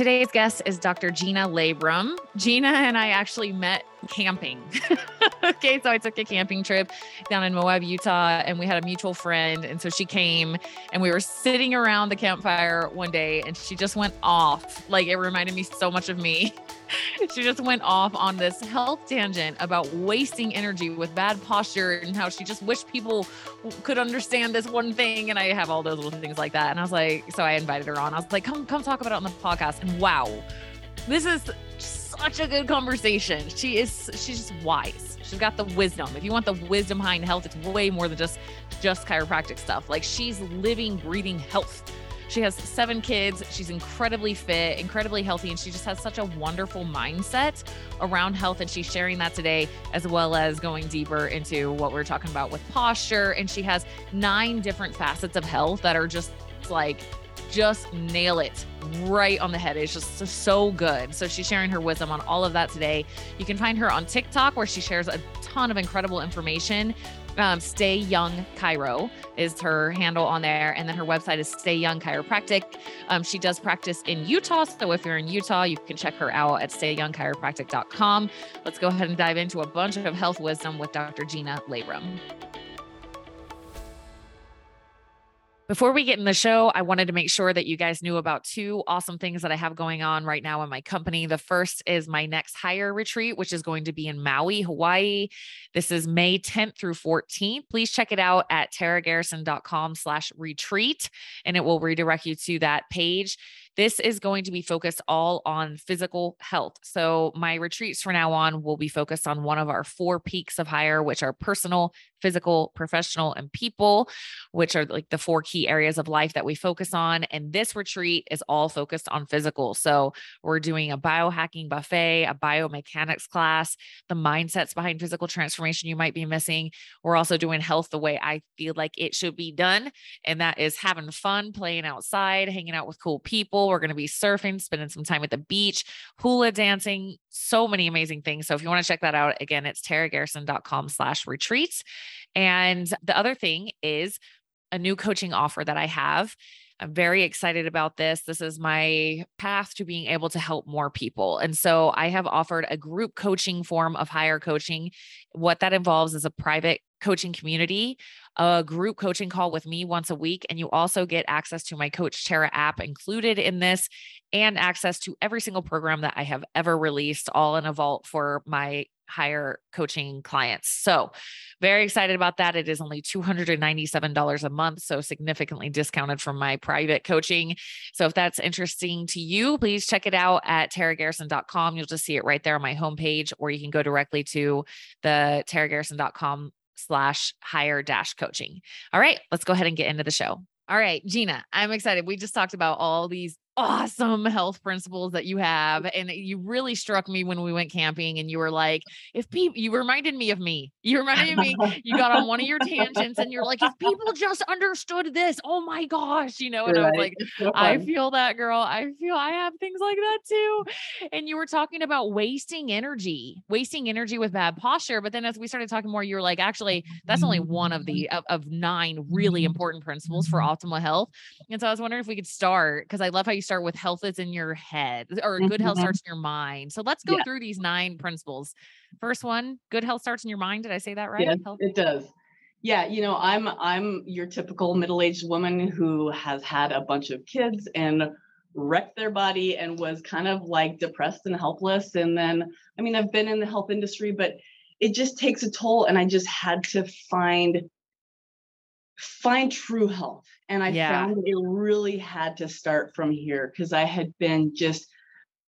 Today's guest is Dr. Gina Labrum. Gina and I actually met camping. okay, so I took a camping trip down in Moab, Utah, and we had a mutual friend. And so she came and we were sitting around the campfire one day and she just went off. Like it reminded me so much of me. she just went off on this health tangent about wasting energy with bad posture and how she just wished people could understand this one thing. And I have all those little things like that. And I was like, so I invited her on. I was like, come, come talk about it on the podcast. And wow, this is such a good conversation. She is she's just wise. She's got the wisdom. If you want the wisdom behind health, it's way more than just just chiropractic stuff. Like she's living, breathing health. She has seven kids. She's incredibly fit, incredibly healthy, and she just has such a wonderful mindset around health. And she's sharing that today, as well as going deeper into what we're talking about with posture. And she has nine different facets of health that are just like just nail it right on the head. It's just so good. So she's sharing her wisdom on all of that today. You can find her on TikTok where she shares a ton of incredible information. Um, Stay Young Chiro is her handle on there. And then her website is Stay Young Chiropractic. Um, she does practice in Utah. So if you're in Utah, you can check her out at stayyoungchiropractic.com. Let's go ahead and dive into a bunch of health wisdom with Dr. Gina Labrum. Before we get in the show, I wanted to make sure that you guys knew about two awesome things that I have going on right now in my company. The first is my next hire retreat, which is going to be in Maui, Hawaii. This is May 10th through 14th. Please check it out at taragarrison.com slash retreat, and it will redirect you to that page. This is going to be focused all on physical health. So, my retreats from now on will be focused on one of our four peaks of hire, which are personal, physical, professional, and people, which are like the four key areas of life that we focus on. And this retreat is all focused on physical. So, we're doing a biohacking buffet, a biomechanics class, the mindsets behind physical transformation you might be missing. We're also doing health the way I feel like it should be done. And that is having fun, playing outside, hanging out with cool people we're going to be surfing, spending some time at the beach, hula dancing, so many amazing things. So if you want to check that out, again, it's taragarrison.com slash retreats. And the other thing is a new coaching offer that I have. I'm very excited about this. This is my path to being able to help more people. And so I have offered a group coaching form of higher coaching. What that involves is a private coaching community, a group coaching call with me once a week. And you also get access to my Coach Tara app included in this and access to every single program that I have ever released, all in a vault for my hire coaching clients. So, very excited about that. It is only $297 a month, so significantly discounted from my private coaching. So, if that's interesting to you, please check it out at taragarrison.com. You'll just see it right there on my homepage, or you can go directly to the taragarrison.com slash hire dash coaching. All right, let's go ahead and get into the show. All right, Gina, I'm excited. We just talked about all these awesome health principles that you have. Mm. And you really struck me when we went camping and you were like, if people, you reminded me of me. You reminded me, you got on one of your tangents and you're like, if people just understood this, oh my gosh, you know, and right. I was like, so I feel that girl. I feel I have things like that too. And you were talking about wasting energy, wasting energy with bad posture. But then as we started talking more, you were like, actually, that's only one of the, of, of nine really mm-hmm. important principles for optimal health. And so I was wondering if we could start because I love how you start with health is in your head or good health mm-hmm. starts in your mind. So let's go yeah. through these nine principles. First one, good health starts in your mind. Did I say that right? Yes, it does. Yeah, you know, I'm I'm your typical middle-aged woman who has had a bunch of kids and wrecked their body and was kind of like depressed and helpless. And then, I mean, I've been in the health industry, but it just takes a toll. And I just had to find find true health. And I yeah. found it really had to start from here because I had been just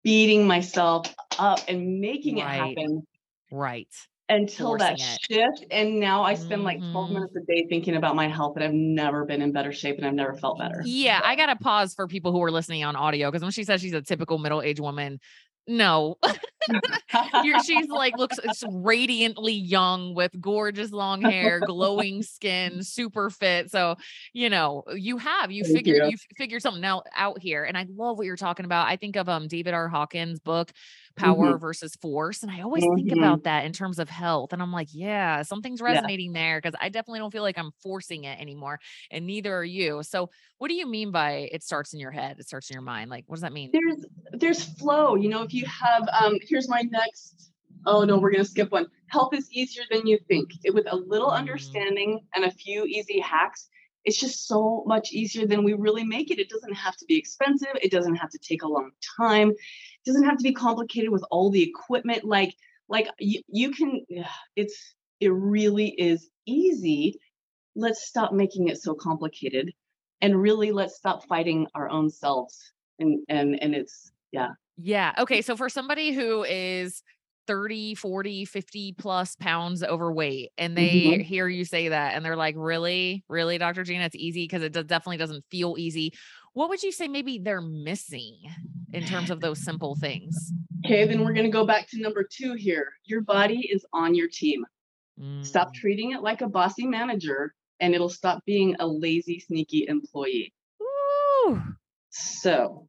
beating myself up and making right. it happen. Right. Until Forcing that it. shift. And now I spend mm-hmm. like 12 mm-hmm. minutes a day thinking about my health and I've never been in better shape and I've never felt better. Yeah. I got to pause for people who are listening on audio because when she says she's a typical middle aged woman, no she's like looks radiantly young with gorgeous long hair glowing skin super fit so you know you have you figured you. you figured something out out here and i love what you're talking about i think of um david r hawkins book power Mhm. versus force. And I always think Mhm. about that in terms of health. And I'm like, yeah, something's Yeah. resonating there because I definitely don't feel like I'm forcing it anymore. And neither are you. So, what do you mean by it starts in your head? It starts in your mind? Like, what does that mean? there's there's flow you know if you have um here's my next oh no we're going to skip one health is easier than you think it, with a little Mm. understanding and a few easy hacks it's just so much easier than we really make it it doesn't have to be expensive it doesn't have to take a long time doesn't have to be complicated with all the equipment like like you, you can yeah, it's it really is easy let's stop making it so complicated and really let's stop fighting our own selves and and and it's yeah Yeah. Okay. So, for somebody who is 30, 40, 50 plus pounds overweight, and they Mhm. hear you say that, and they're like, really, really, Dr. Gina, it's easy because it does, definitely doesn't feel easy. What would you say maybe they're missing in terms of those simple things? okay then we're going to go back to number two here. Your body is on your team. Stop Mm, treating it like a bossy manager and it'll stop being a lazy sneaky employee. Woo. so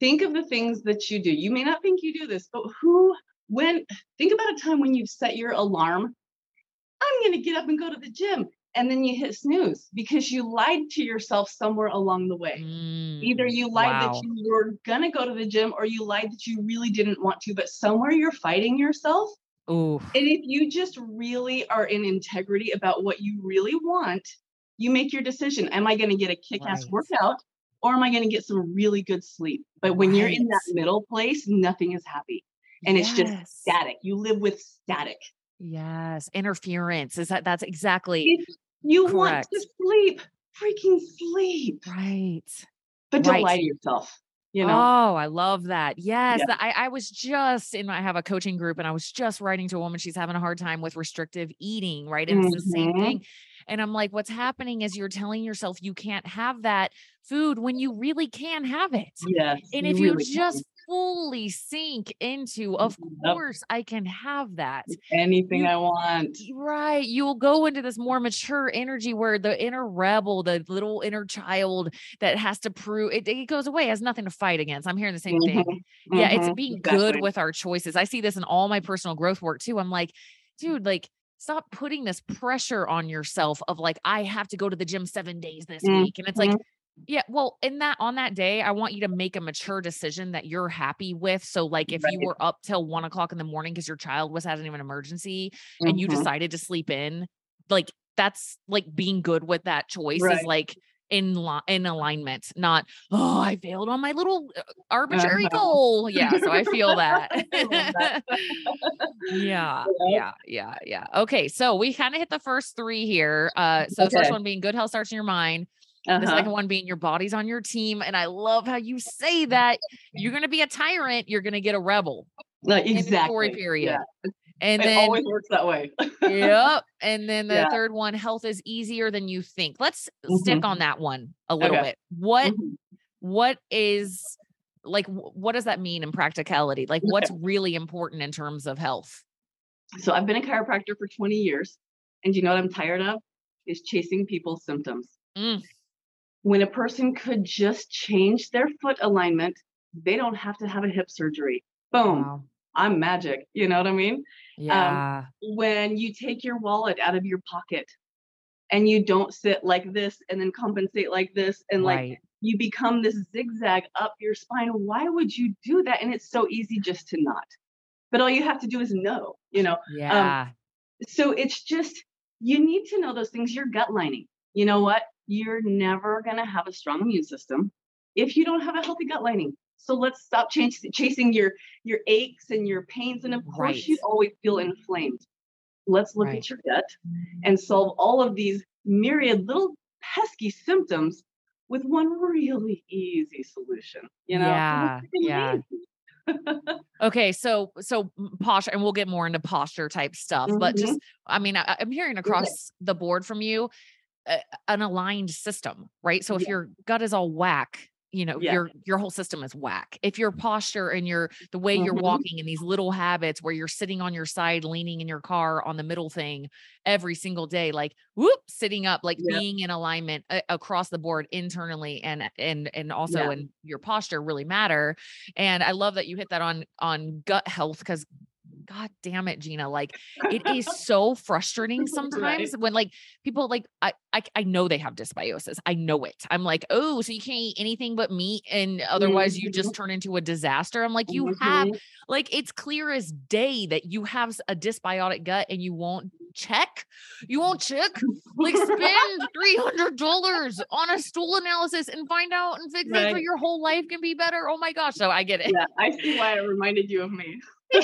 think of the things that you do. You may not think you do this but who when think about a time when you've set your alarm. I'm going to get up and go to the gym and then you hit snooze because you lied to yourself somewhere along the way Either Mm, you lied wow. that you were gonna go to the gym or you lied that you really didn't want to, but somewhere you're fighting yourself. Ooh. And if you just really are in integrity about what you really want, you make your decision. Am I gonna get a kick ass Right. workout or am I gonna get some really good sleep? But when you're in that middle place, nothing is happy. And it's just static. You live with static. Yes. Interference. Is that that's exactly you want to sleep, freaking sleep. right. But don't Right. lie to yourself. You know? Oh, I love that. Yes. Yeah. I, I was just in, I have a coaching group and I was just writing to a woman. She's having a hard time with restrictive eating, right? And it's the same Mhm. thing. And I'm like, what's happening is you're telling yourself you can't have that food when you really can have it. yes. And if you really can. Fully sink into, of Yep. course, I can have that. anything You- I want. Right. You'll go into this more mature energy where the inner rebel, the little inner child that has to prove it, it goes away, has nothing to fight against. I'm hearing the same thing. Mhm, Yeah, it's mhm, being good with our choices. I see this in all my personal growth work too. I'm like, dude, like, stop putting this pressure on yourself of like, I have to go to the gym seven days this Mm, week. And it's like, mhm. Yeah, well, in that on that day, I want you to make a mature decision that you're happy with. So, like, if you were up till one o'clock in the morning because your child was having an emergency and you Mhm. decided to sleep in, like, that's like being good with that choice is like in li- in alignment, not oh, I failed on my little uh, arbitrary Uh-huh. goal. Yeah, so I feel that. I love that. yeah, yeah, yeah, yeah. Okay, so we kind of hit the first three here. Uh, so the first one being good health starts in your mind. The Uh-huh. second one being your body's on your team. And I love how you say that you're going to be a tyrant, you're going to get a rebel No, exactly. period. Yeah. And it then, always works that way. yep. And then the Yeah. third one, health is easier than you think. Let's stick Mhm. on that one a little Okay. bit. What, Mhm. what is like, what does that mean in practicality? Like, Okay. what's really important in terms of health? So I've been a chiropractor for 20 years. And you know what I'm tired of? Is chasing people's symptoms. Mm. When a person could just change their foot alignment, they don't have to have a hip surgery. Boom. Wow. I'm magic. You know what I mean? Um, yeah. when you take your wallet out of your pocket and you don't sit like this and then compensate like this and like right. you become this zigzag up your spine why would you do that and it's so easy just to not but all you have to do is know you know um, Yeah. so it's just you need to know those things your gut lining you know what you're never going to have a strong immune system if you don't have a healthy gut lining so let's stop chas- chasing your your aches and your pains and of course Right. you always feel inflamed let's look Right. at your gut and solve all of these myriad little pesky symptoms with one really easy solution you know Yeah, yeah. Okay, so so posture, and we'll get more into posture type stuff. But Mhm. just, I mean, I, I'm hearing across the board from you uh, an aligned system, right? So if Yeah. your gut is all whack, you know Yeah. your your whole system is whack if your posture and your the way you're Mhm. walking and these little habits where you're sitting on your side leaning in your car on the middle thing every single day like whoop sitting up like being in alignment a- across the board internally and and and also Yeah. in your posture really matter and i love that you hit that on on gut health because god damn it gina like it is so frustrating sometimes when like people like I, I I know they have dysbiosis. I know it. I'm like, oh, so you can't eat anything but meat and otherwise you just turn into a disaster. I'm like, you have Mhm. like it's clear as day that you have a dysbiotic gut and you won't check. You won't check. Like spend three hundred dollars on a stool analysis and find out and fix it so your whole life can be better. Oh my gosh. So I get it. Yeah, I see why it reminded you of me.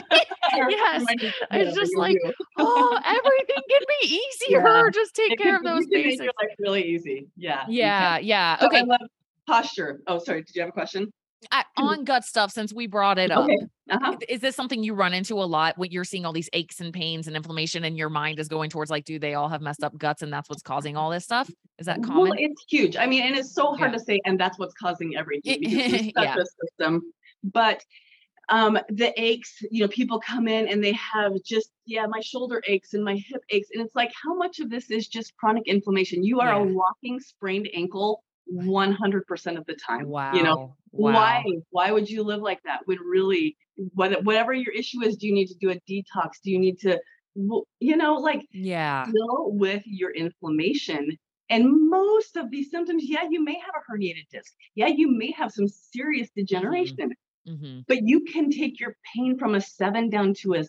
Yes, it's just like, Oh, everything can be easier. Just take It care of those can make basics. your life really easy. Yeah. Yeah, yeah. So I Okay. love posture. Oh, sorry. Did you have a question? I, on gut stuff, since we brought it up, Okay. Uh-huh. is this something you run into a lot when you're seeing all these aches and pains and inflammation and your mind is going towards like, do they all have messed up guts and that's what's causing all this stuff? Is that Well, common? it's huge. I mean, and it's so hard Yeah. to say, and that's what's causing everything because it's such Yeah. a system. But um, the aches, you know, people come in and they have just, yeah, my shoulder aches and my hip aches. And it's like, how much of this is just chronic inflammation? You are a walking sprained ankle 100% of the time. wow. You know, wow. why? Why would you live like that? When really, what, whatever your issue is, do you need to do a detox? Do you need to, you know, like Yeah. deal with your inflammation. And most of these symptoms, yeah, you may have a herniated disc. Yeah, you may have some serious degeneration, hmm but you can take your pain from a seven down to a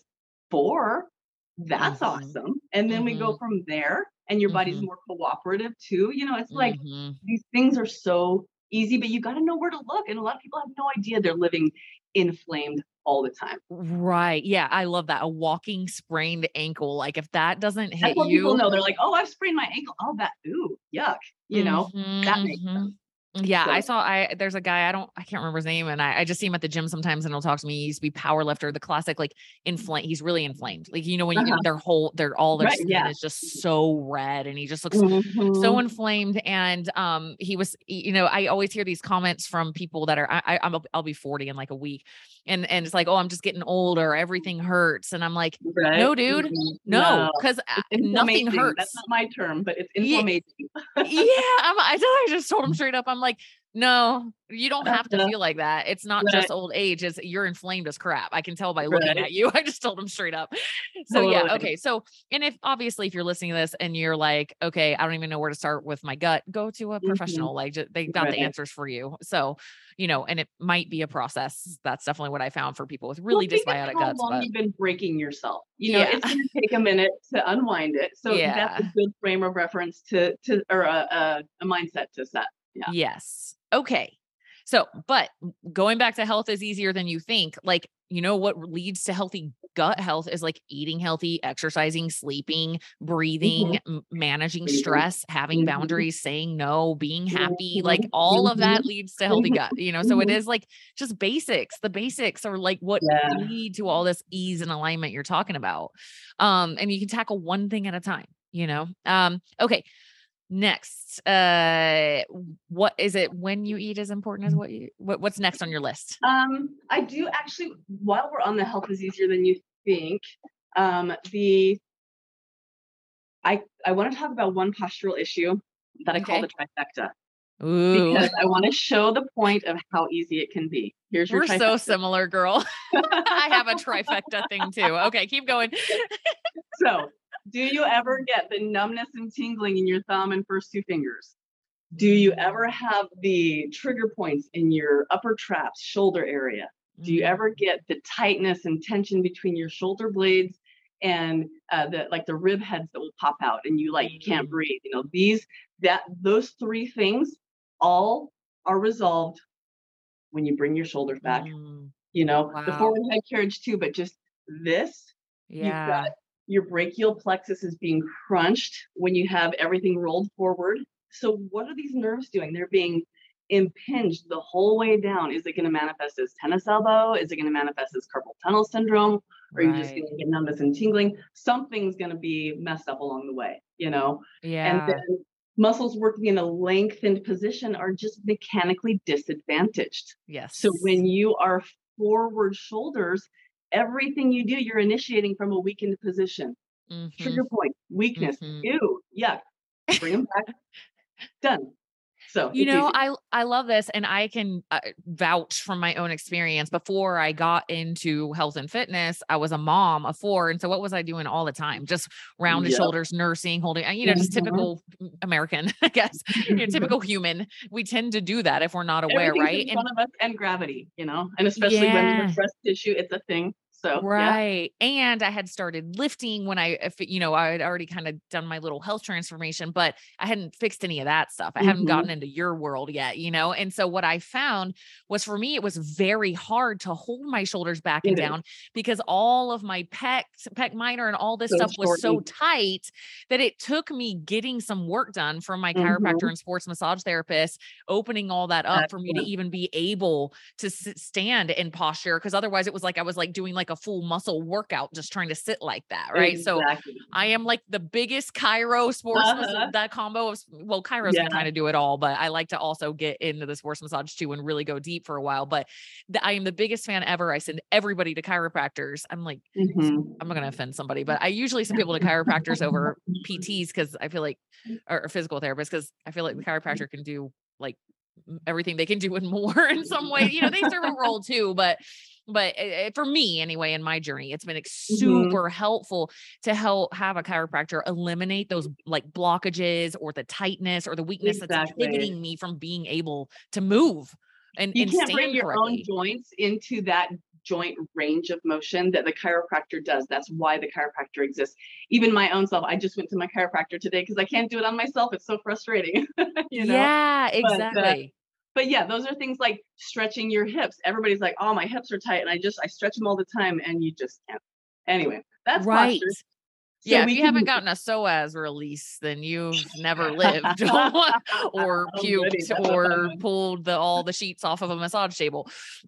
four. That's Mhm. awesome. And then we go from there, and your body's Mhm. more cooperative too. You know, it's like Mhm. these things are so easy, but you got to know where to look. And a lot of people have no idea they're living inflamed all the time. right. Yeah. I love that. A walking sprained ankle. Like if that doesn't hit That's you, people know. They're like, oh, I've sprained my ankle. Oh, that, ooh, yuck. You know, that makes mhm. sense. Yeah, I saw I there's a guy, I don't I can't remember his name, and I, I just see him at the gym sometimes and he'll talk to me. He used to be power lifter, the classic like inflamed, he's really inflamed. Like, you know, when Uh-huh. their whole their all their Right, skin yeah. is just so red and he just looks Mhm. so inflamed and um he was you know i always hear these comments from people that are i, i'm i'll be 40 in like a week and and it's like oh i'm just getting older everything hurts and i'm like Right? no dude Mhm. no because It's nothing hurts That's not my term, but it's Yeah. yeah I'm, I, I just told him straight up i'm like no you don't have to Uh-huh. feel like that it's not Right. just old age it's you're inflamed as crap i can tell by looking Right. at you i just told him straight up so yeah okay so and if obviously if you're listening to this and you're like okay i don't even know where to start with my gut go to a Mhm. professional like they got Right. the answers for you so you know and it might be a process that's definitely what i found for people with really Well, dysbiotic how guts long but you've been breaking yourself. You know, Yeah. it's going to take a minute to unwind it. So yeah. that's a good frame of reference to to or a, a, a mindset to set. Yeah. Yes. Okay. So, but going back to health is easier than you think. Like, you know, what leads to healthy gut health is like eating healthy, exercising, sleeping, breathing, m- managing stress, having Mhm. boundaries, saying no, being happy. Like, all of that leads to healthy gut, you know? So, it Mhm. is like just basics. The basics are like what Yeah. lead to all this ease and alignment you're talking about. Um, and you can tackle one thing at a time, you know? Um, okay. Next, uh, what is it when you eat is important as what you what, what's next on your list? Um, I do actually, while we're on the health is easier than you think, um, the I I want to talk about one postural issue that I call the trifecta Ooh, because I want to show the point of how easy it can be. Here's your we're so similar, girl. I have a trifecta thing too. Okay, keep going. So, do you ever get the numbness and tingling in your thumb and first two fingers? Do you ever have the trigger points in your upper traps, shoulder area? Do you ever get the tightness and tension between your shoulder blades and uh, the like the rib heads that will pop out and you like you can't Mhm. breathe? You know these that those three things all are resolved when you bring your shoulders back. Mm, You know the Wow. forward head carriage too, but just this yeah. got your brachial plexus is being crunched when you have everything rolled forward. So, what are these nerves doing? They're being impinged the whole way down. Is it going to manifest as tennis elbow? Is it going to manifest as carpal tunnel syndrome? Or are you just right. going to get numbness and tingling? Something's going to be messed up along the way, you know? Yeah. And then muscles working in a lengthened position are just mechanically disadvantaged. Yes. So when you are forward shoulders, everything you do, you're initiating from a weakened position. Mhm, Trigger point, weakness, mhm. ew, yuck. Bring them back. Done. So You know, easy. I I love this, and I can uh, vouch from my own experience. Before I got into health and fitness, I was a mom of four, and so what was I doing all the time? Just rounded Yep. shoulders, nursing, holding, uh, you know, just Mhm. typical American, I guess. You know, typical human. We tend to do that if we're not aware, right? in And front of us and gravity, you know, and especially when Yeah. with breast tissue, it's a thing. So yeah. Right. And I had started lifting when I, if, you know, I had already kind of done my little health transformation, but I hadn't fixed any of that stuff. I haven't Mhm. gotten into your world yet, you know? And so what I found was for me, it was very hard to hold my shoulders back and is. down because all of my pecs, pec minor and all this So stuff was so tight that it took me getting some work done from my Mhm. chiropractor and sports massage therapist, opening all that up for me to even be able to sit, stand in posture because otherwise it was like I was like doing like a full muscle workout just trying to sit like that, right? So I am like the biggest Chiro sports Uh-huh. that combo of well, Chiro's can Yeah. kind of do it all, but I like to also get into the sports massage too and really go deep for a while. But the, I am the biggest fan ever. I send everybody to chiropractors. I'm like, Mhm. I'm not to offend somebody, but I usually send people to chiropractors over PTs because I feel like, or, or physical therapists because I feel like the chiropractor can do like everything they can do and more in some way. You know, they serve a role too, but but uh, uh, for me anyway, in my journey, it's been ex- super helpful to help have a chiropractor eliminate those like blockages or the tightness or the weakness that's Exactly. inhibiting me from being able to move and, You and can't stand bring your own joints into that joint range of motion that the chiropractor does. That's why the chiropractor exists. Even my own self, I just went to my chiropractor today because I can't do it on myself. It's so frustrating. you know? yeah, But, uh, exactly. But yeah, those are things like stretching your hips. Everybody's like, "Oh, my hips are tight," and I just I stretch them all the time, and you just can't. Anyway, that's right. posture. So yeah, if you can- haven't gotten a psoas release, then you've never lived or puked or pulled the all the sheets off of a massage table.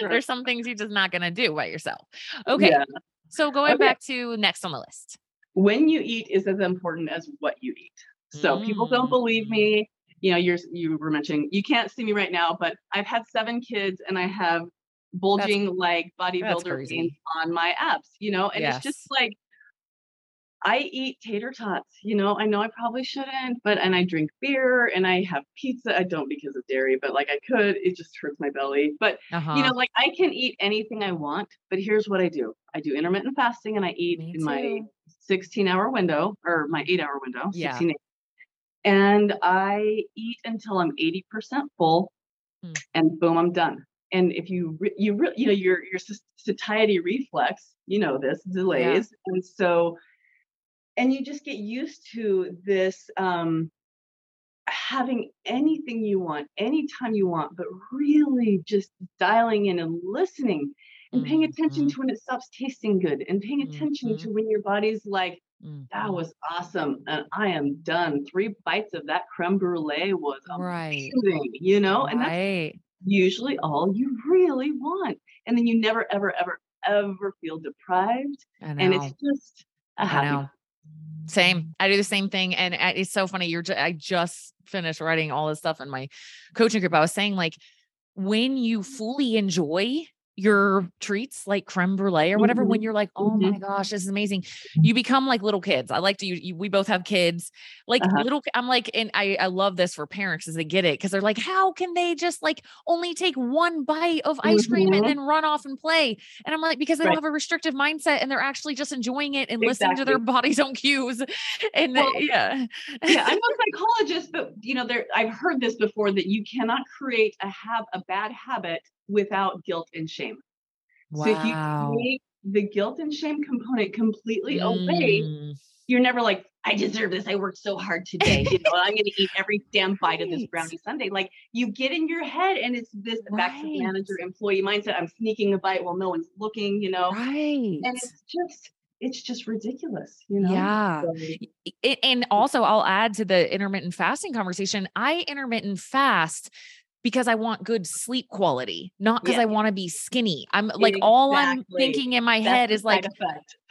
There's some things you're just not going to do by yourself. Okay. Yeah. So going Okay. back to next on the list. When you eat is as important as what you eat. So people don't believe Mm. me. You know, you're you were mentioning you can't see me right now, but I've had seven kids and I have bulging like bodybuilder veins on my abs. You know, and it's just like I eat tater tots. You know, I know I probably shouldn't, but and I drink beer and I have pizza. I don't because of dairy, but like I could. It just hurts my belly. But Uh-huh. you know, like I can eat anything I want, but here's what I do. I do intermittent fasting and I eat Me in my 16 hour window or my eight hour window, Yeah. 16 and I eat until I'm 80% full Hmm. and boom, I'm done. And if you, re- you, you know, your, your satiety reflex, you know, this delays. And so, and you just get used to this, um, having anything you want, anytime you want, but really just dialing in and listening and paying attention Mhm. to when it stops tasting good and paying attention Mhm. to when your body's like, Mhm. that was awesome and I am done. Three bites of that creme brulee was right. amazing, you know, and that's right. usually all you really want. And then you never, ever, ever, ever feel deprived. And it's just a I happy. know. Same. I do the same thing. And it's so funny. You're, ju- I just finished writing all this stuff in my coaching group. I was saying, like, when you fully enjoy your treats like creme brulee or whatever, when Mhm. you're like, oh my gosh, this is amazing, you become like little kids. I like to, you, you- we both have kids, like Uh-huh. little, I'm like, and I, I love this for parents as they get it because they're like, how can they just like only take one bite of ice cream and Mhm. then run off and play? And I'm like, because they Right. don't have a restrictive mindset and they're actually just enjoying it and listening to their Exactly. body's own cues. And Well, yeah. yeah, I'm a psychologist, but you know, there I've heard this before that you cannot create a have a bad habit without guilt and shame. So if you Wow. take the guilt and shame component completely away, Mm, you're never like, I deserve this. I worked so hard today. You know, I'm going to eat every damn bite of this brownie sundae. Like you get in your head, and it's this back to Right. manager employee mindset. I'm sneaking a bite while no one's looking. You know, right. and it's just, it's just ridiculous. You know. Yeah. So, and also I'll add to the intermittent fasting conversation. I intermittent fast because I want good sleep quality, not because Yeah. I want to be skinny. I'm like all I'm thinking in my That's head is like,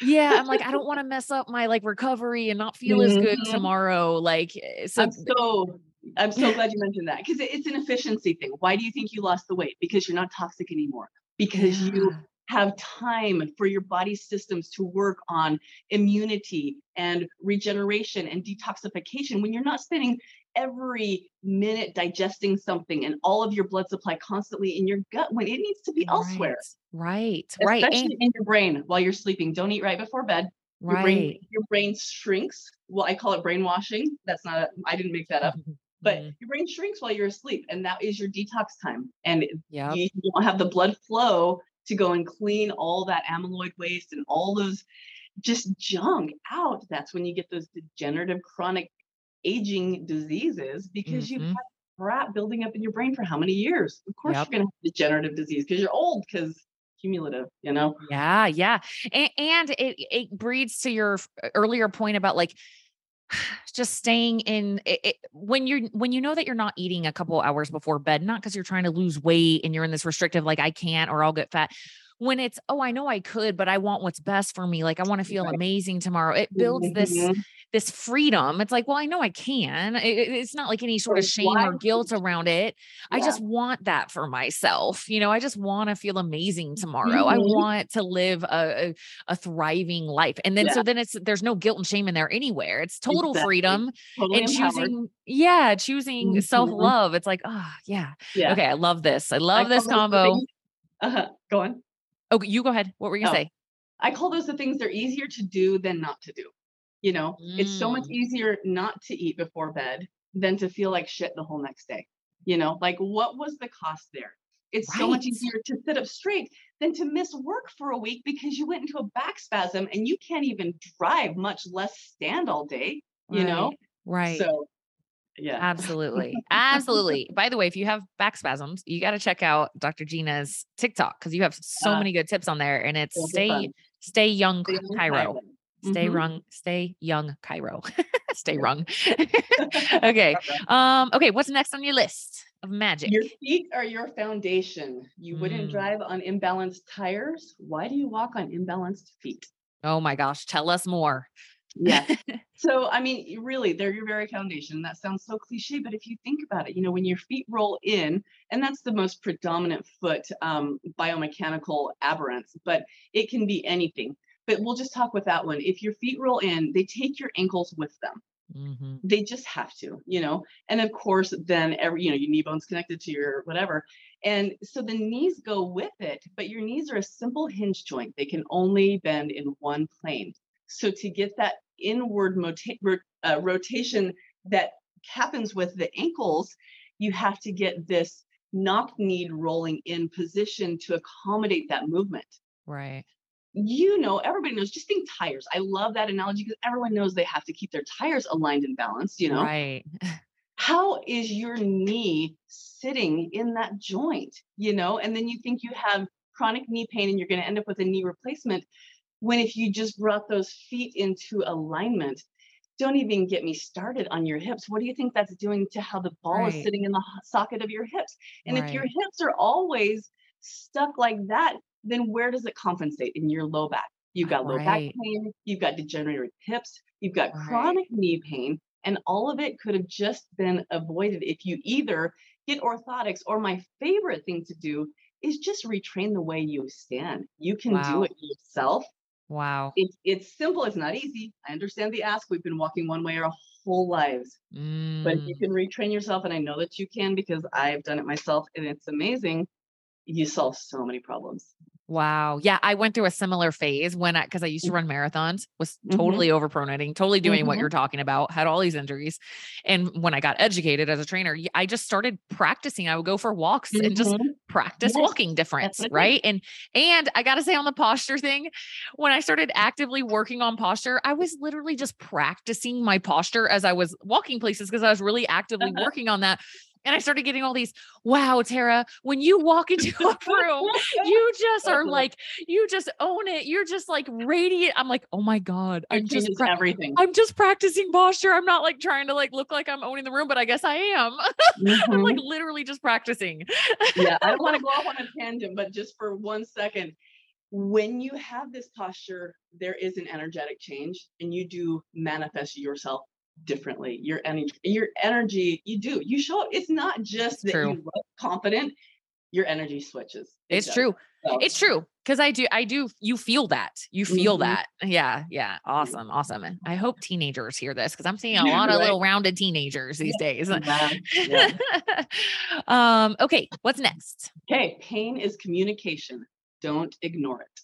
yeah, I'm like, I don't want to mess up my like recovery and not feel as good Mhm. tomorrow. Like, eh, so I'm so I'm so glad you mentioned that because it's an efficiency thing. Why do you think you lost the weight? Because you're not toxic anymore. Because you have time for your body systems to work on immunity and regeneration and detoxification when you're not spending every minute digesting something and all of your blood supply constantly in your gut when it needs to be elsewhere Right, right, right. especially in your brain while you're sleeping don't eat right before bed your right. brain your brain shrinks well i call it brainwashing that's not a, i didn't make that up but Mhm. your brain shrinks while you're asleep and that is your detox time and Yep. you don't have the blood flow to go and clean all that amyloid waste and all those just junk out that's when you get those degenerative chronic aging diseases because you've Mhm. had crap building up in your brain for how many years of course Yep. you're going to have degenerative disease because you're old because cumulative you know Yeah, yeah. And, and it it breeds to your earlier point about like just staying in it, it, when you're when you know that you're not eating a couple hours before bed, not because you're trying to lose weight and you're in this restrictive like I can't or I'll get fat. When it's oh I know I could, but I want what's best for me. Like I want to feel amazing tomorrow. It builds this Mhm. This freedom. It's like well I know I can. It- it- it's not like any sort of shame or guilt around it. I just want that for myself. You know, I just want to feel amazing tomorrow. I Mhm. want to live a, a, a thriving life. And then Yeah. so then it's there's no guilt and shame in there anywhere. It's total Exactly. freedom totally and empowered. choosing, yeah, choosing Mhm. self-love. It's like, oh yeah. yeah Okay. I love this. I I love call this combo. uh-huh. go on Oh, you go ahead. What were you gonna Oh, say? I call those the things they're easier to do than not to do. You know, it's so much Mm. easier not to eat before bed than to feel like shit the whole next day. You know, like what was the cost there? It's so much easier to sit up straight than to miss work for a week because you went into a back spasm and you can't even drive, much less stand all day, you know? Right. So, yeah. Absolutely. Absolutely. By the way, if you have back spasms, you got to check out Dr. Gina's TikTok because you have so Uh, many good tips on there. And it's stay, fun. stay young, Stay Chiro. Chiro. Stay Mhm. rung, stay young, Chiro. stay rung. okay. Um, okay. What's next on your list of magic? Your feet are your foundation. You wouldn't Mm. drive on imbalanced tires. Why do you walk on imbalanced feet? oh my gosh. Tell us more. Yeah. so, I mean, really, they're your very foundation. That sounds so cliche, but if you think about it, you know, when your feet roll in, and that's the most predominant foot um, biomechanical aberrance, but it can be anything. But we'll just talk with that one. If your feet roll in, they take your ankles with them. Mhm. they just have to you know and of course then every you know your knee bone's connected to your whatever and so the knees go with it but your knees are a simple hinge joint they can only bend in one plane so to get that inward mota- uh, rotation that happens with the ankles you have to get this knock knee rolling in position to accommodate that movement Right. You know, everybody knows, just think tires. I love that analogy because everyone knows they have to keep their tires aligned and balanced, you know. Right. How is your knee sitting in that joint, you know? And then you think you have chronic knee pain and you're going to end up with a knee replacement when if you just brought those feet into alignment, don't even get me started on your hips. What do you think that's doing to how the ball Right. is sitting in the socket of your hips? And if your hips are always stuck like that, then where does it compensate in your low back? You've got low back pain, you've got degenerated hips, you've got Right. chronic knee pain, and all of it could have just been avoided if you either get orthotics or my favorite thing to do is just retrain the way you stand. You can Wow. do it yourself. Wow. It's it's simple, it's not easy. I understand the ask. We've been walking one way our whole lives. But you Mm. can retrain yourself, and I know that you can because I've done it myself and it's amazing, you solve so many problems. Wow. Yeah. I went through a similar phase when I, because I used to run marathons, was Mhm. totally overpronating, totally doing what Mhm. you're talking about, had all these injuries. And when I got educated as a trainer, I just started practicing. I would go for walks and just Mhm. practice Yes, walking difference, what it is. right? And and I got to say on the posture thing, when I started actively working on posture, I was literally just practicing my posture as I was walking places because I was really actively Uh-huh. working on that. And I started getting all these, wow, Tara, when you walk into a room, you just are like, you just own it. You're just like radiant. I'm like, oh my God. I'm just pra- everything. I'm just practicing posture. I'm not like trying to like look like I'm owning the room, but I guess I am. I'm Mhm. like literally just practicing. yeah, I don't want to go off on a tangent, but just for one second, when you have this posture, there is an energetic change, and you do manifest yourself differently. Your energy, your energy, you do. You show up. It's not just that True. you look confident. Your energy switches. It It's does. true. So, It's true. Cause I do, I do, you feel that. You feel Mhm. that. Yeah. Yeah. Awesome. Awesome. And I hope teenagers hear this because I'm seeing a lot of little rounded teenagers these days. yeah, yeah. um, okay. What's next? Okay, pain is communication. Don't ignore it.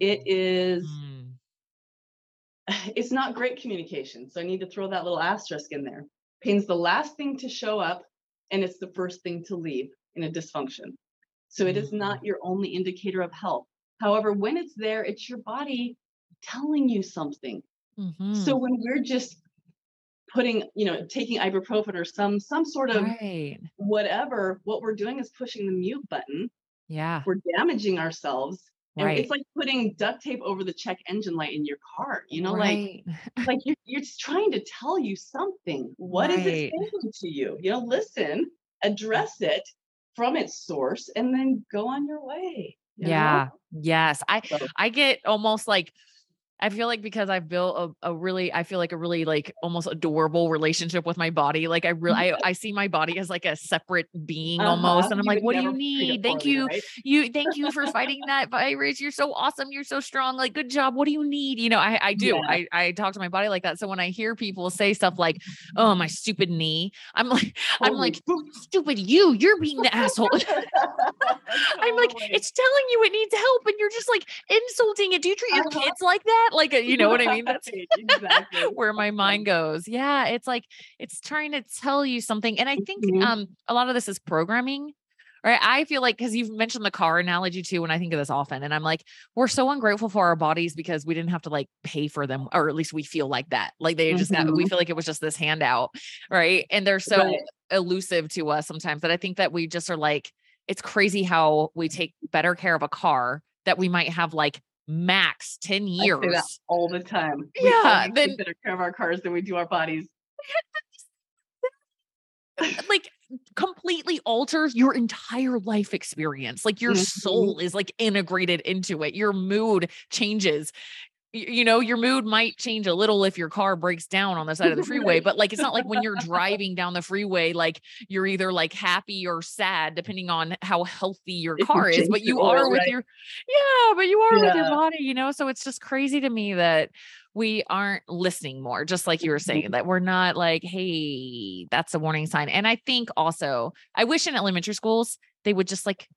It is. Mm. it's not great communication. So I need to throw that little asterisk in there. Pain's the last thing to show up and it's the first thing to leave in a dysfunction. So it is not your only indicator of health. However, when it's there, it's your body telling you something. Mhm. So when we're just putting, you know, taking ibuprofen or some some sort of right. whatever, what we're doing is pushing the mute button. Yeah. We're damaging ourselves. And Right. it's like putting duct tape over the check engine light in your car. You know, like right. like you're, you're just trying to tell you something. What is Right. it saying to you? You know, listen, address it from its source, and then go on your way. you know? yeah. Yes. I, So, I get almost like I feel like because I've built a, a really, I feel like a really like almost adorable relationship with my body. Like I really, I, I see my body as like a separate being almost. uh-huh, And I'm you like, what do you never treat it need? Thank poorly, you. right? You, thank you for fighting that virus. You're so awesome. You're so strong. Like, good job. What do you need? You know, I, I do. Yeah. I, I talk to my body like that. So when I hear people say stuff like, oh, my stupid knee, I'm like, I'm Holy like, stupid you, you're being the asshole. I'm like, it's telling you it needs help, and you're just like insulting it. Do you treat your Uh-huh. kids like that? Like, you know what I mean? That's exactly. where my mind goes. Yeah, it's like it's trying to tell you something, and I think Mhm. um a lot of this is programming. Right. I feel like because you've mentioned the car analogy too, and I think of this often. And I'm like, we're so ungrateful for our bodies because we didn't have to like pay for them, or at least we feel like that. Like they just got, we Mhm. feel like it was just this handout. Right. And they're so Right. elusive to us sometimes that I think that we just are like, it's crazy how we take better care of a car that we might have like max 10 I say that years. all the time. We Yeah, then- take better care of our cars than we do our bodies. like completely alters your entire life experience. Like your Mhm. soul is like integrated into it. Your mood changes. You know, your mood might change a little if your car breaks down on the side of the freeway, but like it's not like when you're driving down the freeway, like you're either like happy or sad, depending on how healthy your car is. But you are with your, yeah, but you are with your body, you know? So it's just crazy to me that we aren't listening more, just like you were saying, that we're not like, hey, that's a warning sign. And I think also, I wish in elementary schools, they would just like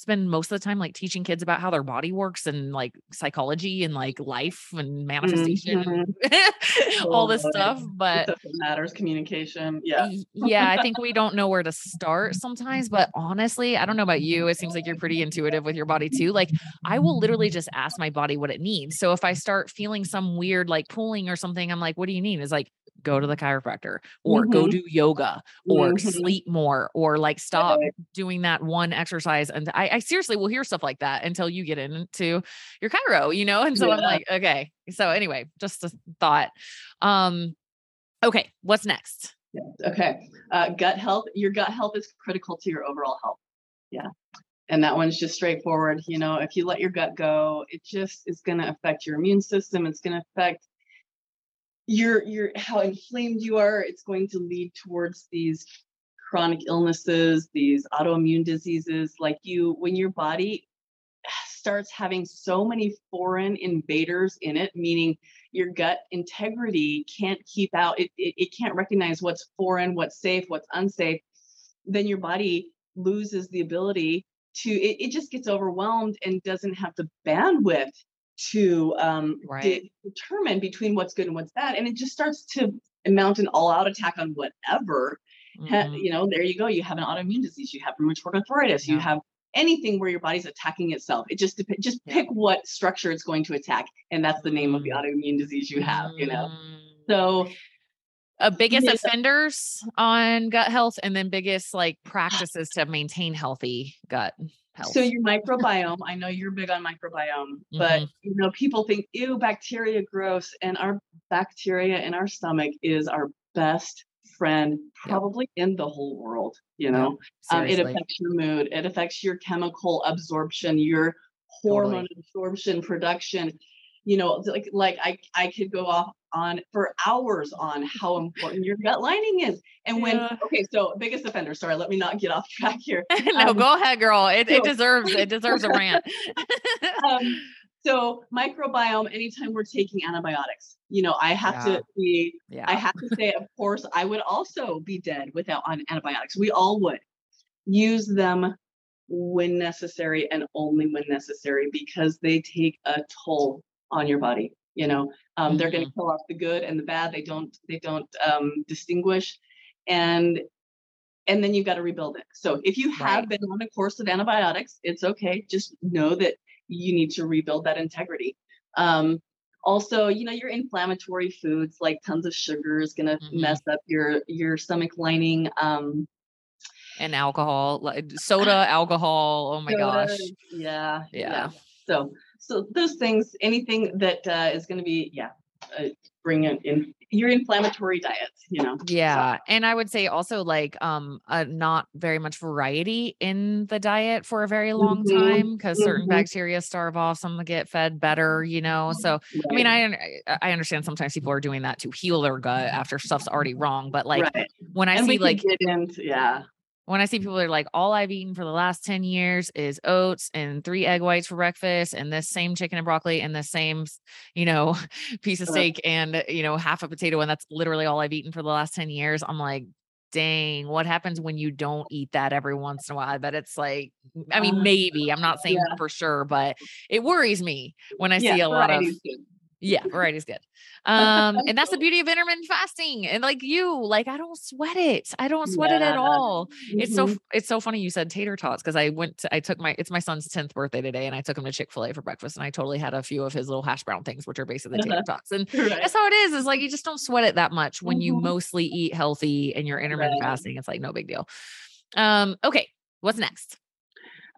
spend most of the time like teaching kids about how their body works and like psychology and like life and mm-hmm, manifestation, and mm-hmm. all this stuff. But Stuff matters, communication. Yeah. yeah, I think we don't know where to start sometimes. But honestly, I don't know about you. It seems like you're pretty intuitive with your body too. Like I will literally just ask my body what it needs. So if I start feeling some weird like pulling or something, I'm like, what do you need? Is like go to the chiropractor or go Mhm. do yoga or Mhm. sleep more or like stop Right. doing that one exercise. And I, I seriously will hear stuff like that until you get into your Chiro, you know? And so I'm like, okay. So anyway, just a thought. Um, okay, what's next? Okay. Uh, gut health. Your gut health is critical to your overall health. Yeah. And that one's just straightforward. You know, if you let your gut go, it just is going to affect your immune system. It's going to affect your your how inflamed you are. It's going to lead towards these chronic illnesses, these autoimmune diseases. Like you, when your body starts having so many foreign invaders in it, meaning your gut integrity can't keep out, it, it, it can't recognize what's foreign, what's safe, what's unsafe, then your body loses the ability to, it, it just gets overwhelmed and doesn't have the bandwidth to um, Right. de- determine between what's good and what's bad. And it just starts to mount an all out attack on whatever ha- Mhm. you know, there you go. You have an autoimmune disease. You have rheumatoid arthritis. You have anything where your body's attacking itself. It just dep- just Yeah. pick what structure it's going to attack, and that's the name of the Mm. autoimmune disease you have. You know, Mm. so uh, biggest Yeah. offenders on gut health and then biggest like practices to maintain healthy gut health. So your microbiome, I know you're big on microbiome, but you know, people think, ew, bacteria gross. And our bacteria in our stomach is our best friend, probably in the whole world, you know. Um, it affects your mood, it affects your chemical absorption, your hormone absorption, production. You know, like like I I could go off on for hours on how important your gut lining is. And when Yeah. okay, so biggest offender, sorry, let me not get off track here. no, Um, go ahead, girl. It, it deserves it deserves a rant. um, so microbiome, anytime we're taking antibiotics, you know, I have Yeah. to be, yeah. I have to say, of course, I would also be dead without on antibiotics. We all would use them when necessary and only when necessary because they take a toll on your body. You know, um, they're going to kill off the good and the bad. They don't, they don't um, distinguish, and and then you've got to rebuild it. So if you have Right. been on a course of antibiotics, it's okay. Just know that you need to rebuild that integrity. Um, also, you know, your inflammatory foods like tons of sugar is going to Mhm. mess up your your stomach lining. Um, and alcohol, like soda, alcohol. Oh my soda, gosh. Yeah, Yeah. So, so those things, anything that uh, is going to be, yeah, uh, bring in, in your inflammatory diets. You know. Yeah. And I would say also like um uh, not very much variety in the diet for a very long Mhm, time because certain mhm. bacteria starve off, some get fed better, you know. So I mean, I I understand sometimes people are doing that to heal their gut after stuff's already wrong, but like right. when I and see like into yeah. When I see people that are like, all I've eaten for the last 10 years is oats and three egg whites for breakfast and this same chicken and broccoli and the same, you know, piece of Uh. steak and, you know, half a potato. And that's literally all I've eaten for the last 10 years. I'm like, dang, what happens when you don't eat that every once in a while? But it's like, I mean, Uh, maybe I'm not saying yeah. for sure, but it worries me when I yeah, see a lot of. Yeah, variety's good. Um, and that's the beauty of intermittent fasting. And like you, like, I don't sweat it. I don't sweat it at Yeah. all. It's so Mhm. it's so funny you said tater tots because I went to I took my it's my son's 10th birthday today and I took him to Chick-fil-A for breakfast and I totally had a few of his little hash brown things, which are basically tater Uh-huh. tots. And Right. that's how it is. It's like you just don't sweat it that much when you Mhm. mostly eat healthy and you're intermittent Right. fasting. It's like no big deal. Um, okay, what's next?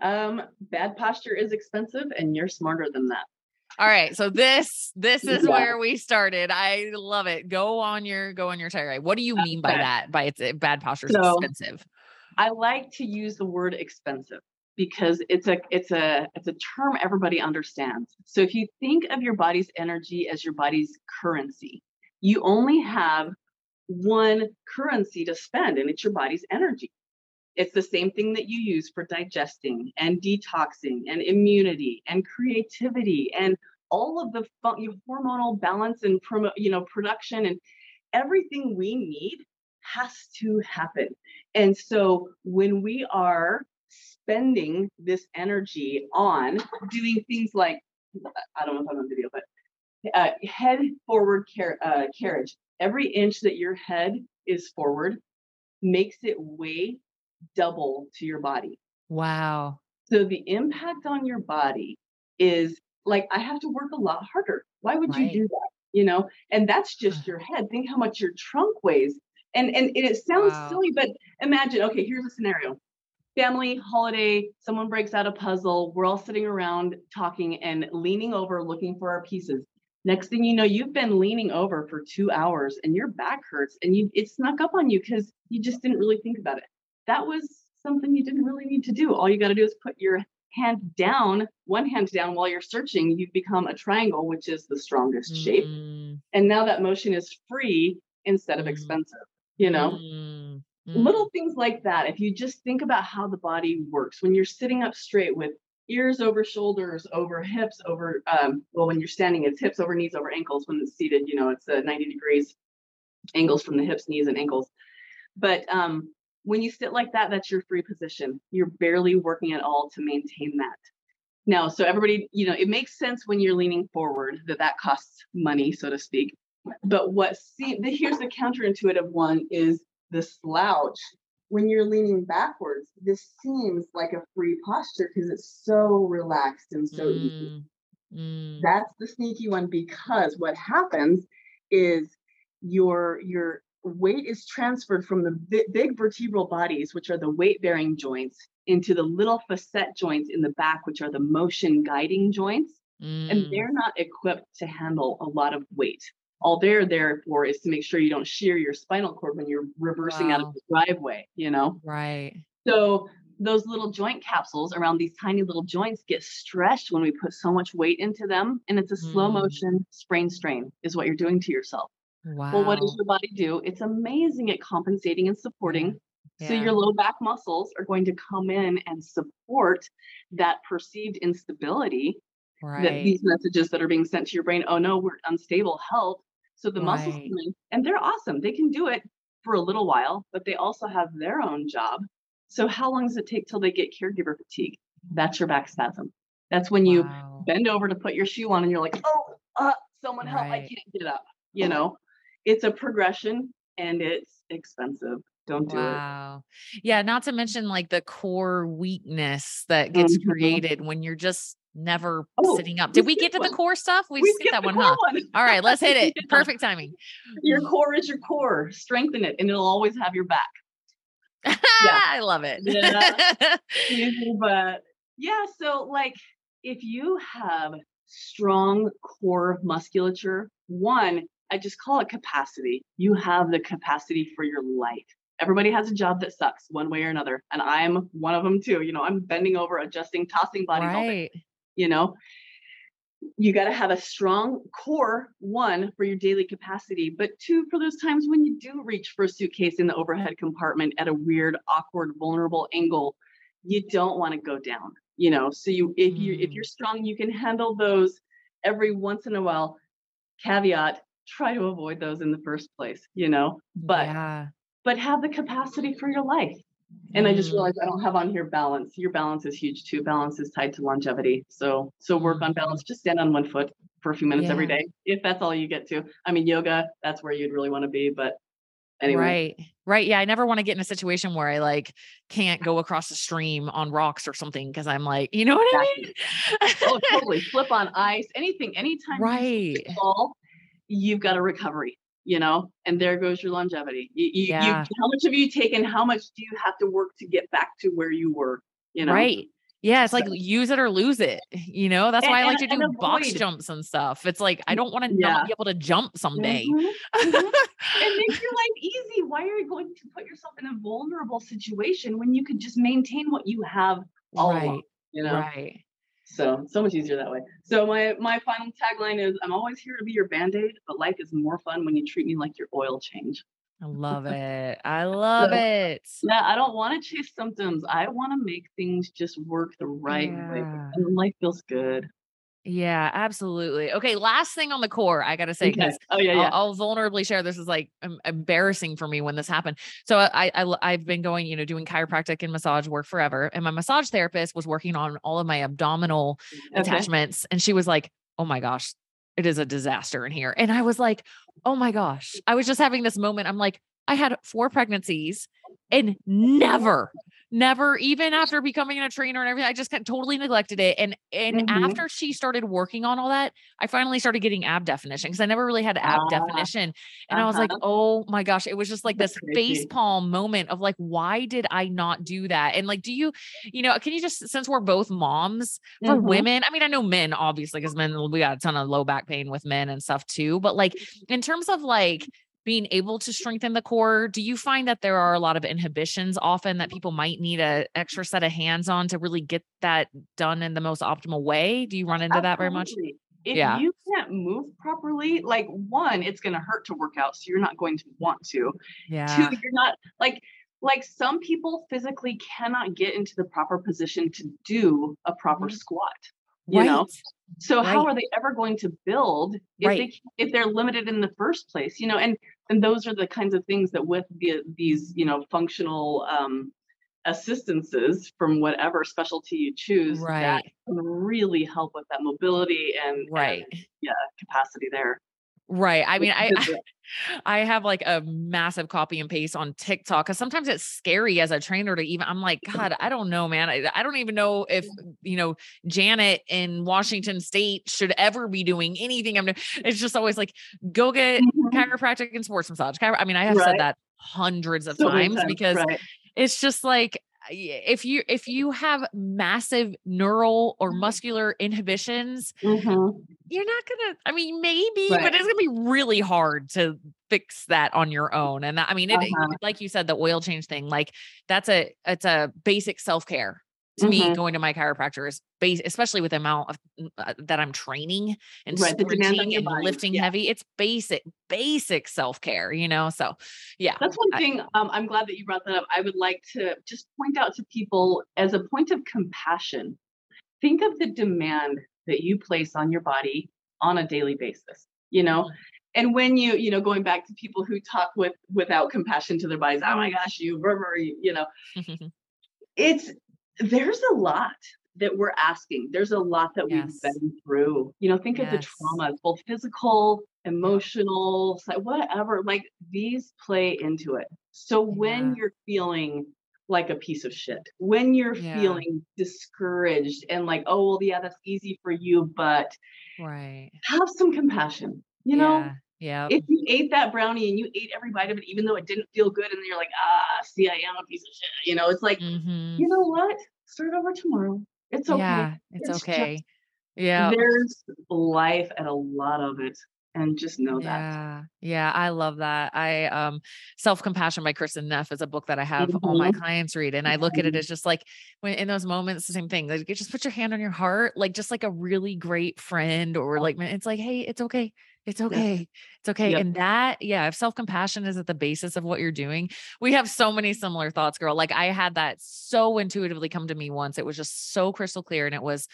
Um, bad posture is expensive, and you're smarter than that. All right, so this this is Yeah. where we started. I love it. Go on your go on your tirade. What do you mean by that? By it's uh, bad posture is So- expensive. I like to use the word expensive because it's a it's a it's a term everybody understands. So if you think of your body's energy as your body's currency, you only have one currency to spend and it's your body's energy. It's the same thing that you use for digesting and detoxing and immunity and creativity and all of the fun- hormonal balance and promo, you know production and everything we need has to happen. And so when we are spending this energy on doing things like, I don't know if I'm on video, but uh, head forward car- uh, carriage, every inch that your head is forward makes it weigh double to your body. Wow. So the impact on your body is like, I have to work a lot harder. Why would you do that? You know, and that's uh. just your head. Think how much your trunk weighs. And and it sounds Wow. silly, but imagine, okay, here's a scenario. Family holiday, someone breaks out a puzzle, we're all sitting around talking and leaning over looking for our pieces. Next thing you know, you've been leaning over for two hours and your back hurts and you it snuck up on you because you just didn't really think about it. That was something you didn't really need to do. All you got to do is put your hand down, one hand down while you're searching. You've become a triangle, which is the strongest shape. Mm, And now that motion is free instead of Mm. expensive, you know? mm, mm. Little things like that. If you just think about how the body works, when you're sitting up straight with ears over shoulders, over hips, over, um, well, when you're standing, it's hips over knees over ankles. When it's seated, you know, it's uh, 90 degrees angles from the hips, knees, and ankles. But um, when you sit like that, that's your free position. You're barely working at all to maintain that. Now, so everybody, you know, it makes sense when you're leaning forward that that costs money, so to speak. But what see, the, here's the counterintuitive one is the slouch. When you're leaning backwards, this seems like a free posture because it's so relaxed and so easy. Mm, mm. That's the sneaky one because what happens is your your weight is transferred from the big vertebral bodies, which are the weight bearing joints, into the little facet joints in the back, which are the motion guiding joints. Mm. And they're not equipped to handle a lot of weight. All they're there for is to make sure you don't shear your spinal cord when you're reversing out of the driveway, you know? right. So those little joint capsules around these tiny little joints get stretched when we put so much weight into them. And it's a slow Mm. motion sprain strain, is what you're doing to yourself. Wow. Well, what does your body do? It's amazing at compensating and supporting. So your low back muscles are going to come in and support that perceived instability Right. that these messages that are being sent to your brain, oh no, we're unstable, help. So the muscles Right. come in and they're awesome. They can do it for a little while, but they also have their own job. So how long does it take till they get caregiver fatigue? That's your back spasm. That's when you Wow. bend over to put your shoe on and you're like, oh, uh, someone help, I can't get up. You know, it's a progression and it's expensive. Don't do it. Wow. Yeah, not to mention like the core weakness that gets Mhm. created when you're just never Oh, sitting up. Did we get to the core stuff? We, We skipped that one, huh? one. All right, let's hit it. Perfect timing. Your core is your core. Strengthen it and it'll always have your back. yeah. I love it. Yeah. But yeah, so like if you have strong core musculature, one, I just call it capacity. You have the capacity for your life. Everybody has a job that sucks one way or another. And I'm one of them too. You know, I'm bending over, adjusting, tossing bodies all day, you know. You got to have a strong core, one, for your daily capacity, but two, for those times when you do reach for a suitcase in the overhead compartment at a weird, awkward, vulnerable angle, you don't want to go down, you know. So you if you if Mm. you're strong, you can handle those every once in a while. Caveat, try to avoid those in the first place, you know. But yeah. but have the capacity for your life. And I just Mm. realized I don't have on here balance. Your balance is huge too. Balance is tied to longevity. So so work on Mhm. balance. Just stand on one foot for a few minutes every Yeah. day. If that's all you get to. I mean, yoga, that's where you'd really want to be. But anyway. Right. Right. Yeah. I never want to get in a situation where I like can't go across the stream on rocks or something because I'm like, you know what I mean? Oh, totally. Flip on ice, anything, anytime right. fall, you've got a recovery, you know, and there goes your longevity. You, you, you, Yeah. how much have you taken? How much do you have to work to get back to where you were? You know, Right. Yeah, it's like So- use it or lose it. You know, that's And- why I like and- to do box avoid- jumps and stuff. It's like I don't want to Yeah. not be able to jump someday. Mhm, mhm. and make your life easy. Why are you going to put yourself in a vulnerable situation when you could just maintain what you have all right. along? You know, Right. So so much easier that way. So my my final tagline is: I'm always here to be your band aid, but life is more fun when you treat me like your oil change. I love it. I love So- it. Yeah, I don't want to chase symptoms. I want to make things just work the right way, and life feels good. Yeah, absolutely. Okay, last thing on the core, I got to say Okay. because Oh yeah, I'll. I'll vulnerably share this is like embarrassing for me when this happened. So I, I've been going, you know, doing chiropractic and massage work forever, and my massage therapist was working on all of my abdominal Okay. attachments, and she was like, "Oh my gosh, it is a disaster in here," and I was like, "Oh my gosh," I was just having this moment. I'm like, I had four pregnancies, and never. Never, even after becoming a trainer and everything, I just kind totally neglected it. And and Mhm. after she started working on all that, I finally started getting ab definition because I never really had ab Ah, definition. And I was like, uh-huh. oh my gosh, it was just like That's this crazy. face palm moment of like, why did I not do that? And like, do you, you know, can you just, since we're both moms for Mhm. women, I mean, I know men obviously, because men, we got a ton of low back pain with men and stuff too. But like, in terms of like, being able to strengthen the core, do you find that there are a lot of inhibitions often that people might need a extra set of hands on to really get that done in the most optimal way? Do you run into that very much? If Yeah. you can't move properly, like one, it's going to hurt to work out, so you're not going to want to. Yeah. Two, you're not like like some people physically cannot get into the proper position to do a proper Mhm. squat. You know, Right. so how are they ever going to build if they Right. can't- if they're limited in the first place? You know, and and those are the kinds of things that with the these you know functional um assistances from whatever specialty you choose that Right. can really help with that mobility and, and Right. capacity there. Right. I mean, I, I have like a massive copy and paste on TikTok because sometimes it's scary as a trainer to even. I'm like, God, I don't know, man. I, I, don't even know if you know Janet in Washington State should ever be doing anything. I'm. It's just always like, go get mm-hmm. chiropractic and sports massage. I mean, I have right. said that hundreds of so times, times, because right. it's just like if you if you have massive neural or mm-hmm. muscular inhibitions mm-hmm. you're not gonna i mean maybe right. but it's gonna be really hard to fix that on your own and that, i mean it, uh-huh. like you said the oil change thing like that's a it's a basic self-care to mm-hmm. me going to my chiropractor is base especially with the amount of uh, that i'm training and right, sprinting and body. lifting yeah. heavy it's basic basic self-care you know so yeah that's one thing um, i'm glad that you brought that up i would like to just point out to people as a point of compassion think of the demand that you place on your body on a daily basis you know and when you you know going back to people who talk with without compassion to their bodies oh my gosh you you know it's there's a lot that we're asking. There's a lot that yes. we've been through. You know, think yes. of the traumas, both physical, emotional, whatever. Like these play into it. So yeah. when you're feeling like a piece of shit, when you're yeah. feeling discouraged and like, oh well, yeah, that's easy for you, but right, have some compassion. You know, yeah. Yeah. If you ate that brownie and you ate every bite of it, even though it didn't feel good, and you're like, ah, see, I am a piece of shit. You know, it's like, mm-hmm. you know what? Start over tomorrow. It's okay. Yeah, it's, it's okay. Yeah. There's life and a lot of it. And just know that. Yeah. Yeah. I love that. I um Self-Compassion by Kristin Neff is a book that I have mm-hmm. all my clients read. And I look at it mm-hmm. as just like when in those moments, the same thing. Like you just put your hand on your heart, like just like a really great friend, or like it's like, hey, it's okay it's okay. It's okay. Yep. And that, yeah, if self compassion is at the basis of what you're doing, we have so many similar thoughts, girl. Like I had that so intuitively come to me once. It was just so crystal clear. And it was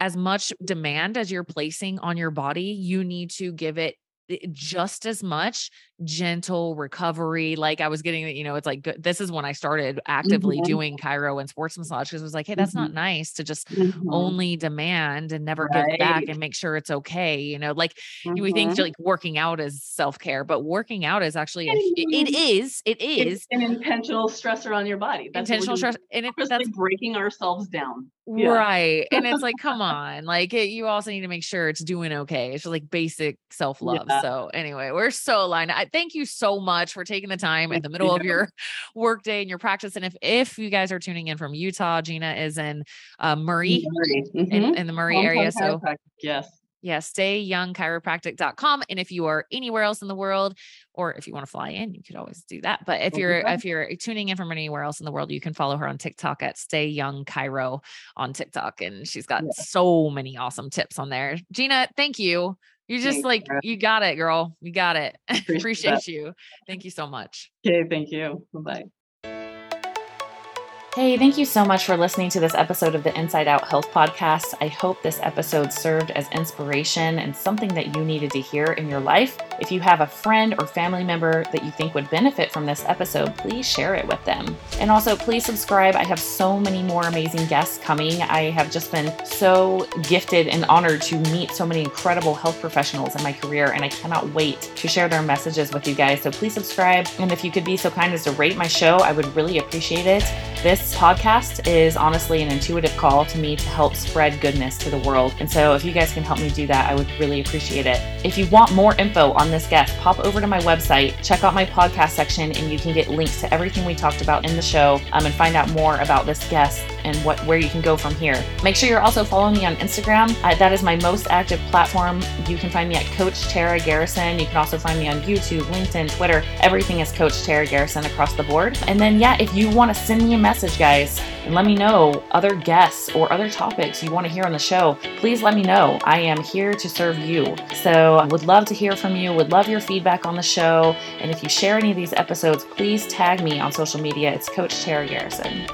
as much demand as you're placing on your body, you need to give it eh, just as much gentle recovery. Like I was getting, you know, it's like this is when I started actively mm-hmm. doing chiro and sports massage because it was like, hey, that's mm-hmm. not nice to just mm-hmm. only demand and never right. give back and make sure it's okay. You know, like we think mm-hmm. like working out is self care, but working out is actually a, it is it is it's an intentional stressor on your body. That's intentional stress, and it's that's breaking ourselves down. Yeah. Right. And it's like, come on, like it, you also need to make sure it's doing okay. It's just like basic self love. Yeah. So, anyway, we're so aligned. I thank you so much for taking the time in the middle of your work day and your practice. And if, if you guys are tuning in from Utah, Gina is in uh, Murray, Murray. Mm-hmm. In, in, the Murray area. So, yes yeah, stayyoungchiropractic.com. And if you are anywhere else in the world, or if you want to fly in, you could always do that. But if you're if you're tuning in from anywhere else in the world, you can follow her on TikTok at Stay Young Chiro on TikTok. And she's got yeah. so many awesome tips on there. Gina, thank you. You just Thanks, like you got it, girl. You got it. Appreciate, Appreciate you. Thank you so much. Okay, thank you. Bye. Hey, thank you so much for listening to this episode of the Inside Out Health Podcast. I hope this episode served as inspiration and something that you needed to hear in your life. If you have a friend or family member that you think would benefit from this episode, please share it with them. And also, please subscribe. I have so many more amazing guests coming. I have just been so gifted and honored to meet so many incredible health professionals in my career, and I cannot wait to share their messages with you guys. So please subscribe. And if you could be so kind as to rate my show, I would really appreciate it. This podcast is honestly an intuitive call to me to help spread goodness to the world. And so if you guys can help me do that, I would really appreciate it. If you want more info on this guest, pop over to my website, check out my podcast section, and you can get links to everything we talked about in the show um, and find out more about this guest and what where you can go from here. Make sure you're also following me on Instagram. Uh, that is my most active platform. You can find me at Coach Tara Garrison. You can also find me on YouTube, LinkedIn, Twitter. Everything is Coach Tara Garrison across the board. And then, yeah, if you want to send me a message, guys, and let me know other guests or other topics you want to hear on the show, please let me know. I am here to serve you. So I would love to hear from you, would love your feedback on the show. And if you share any of these episodes, please tag me on social media. It's Coach Tara Garrison.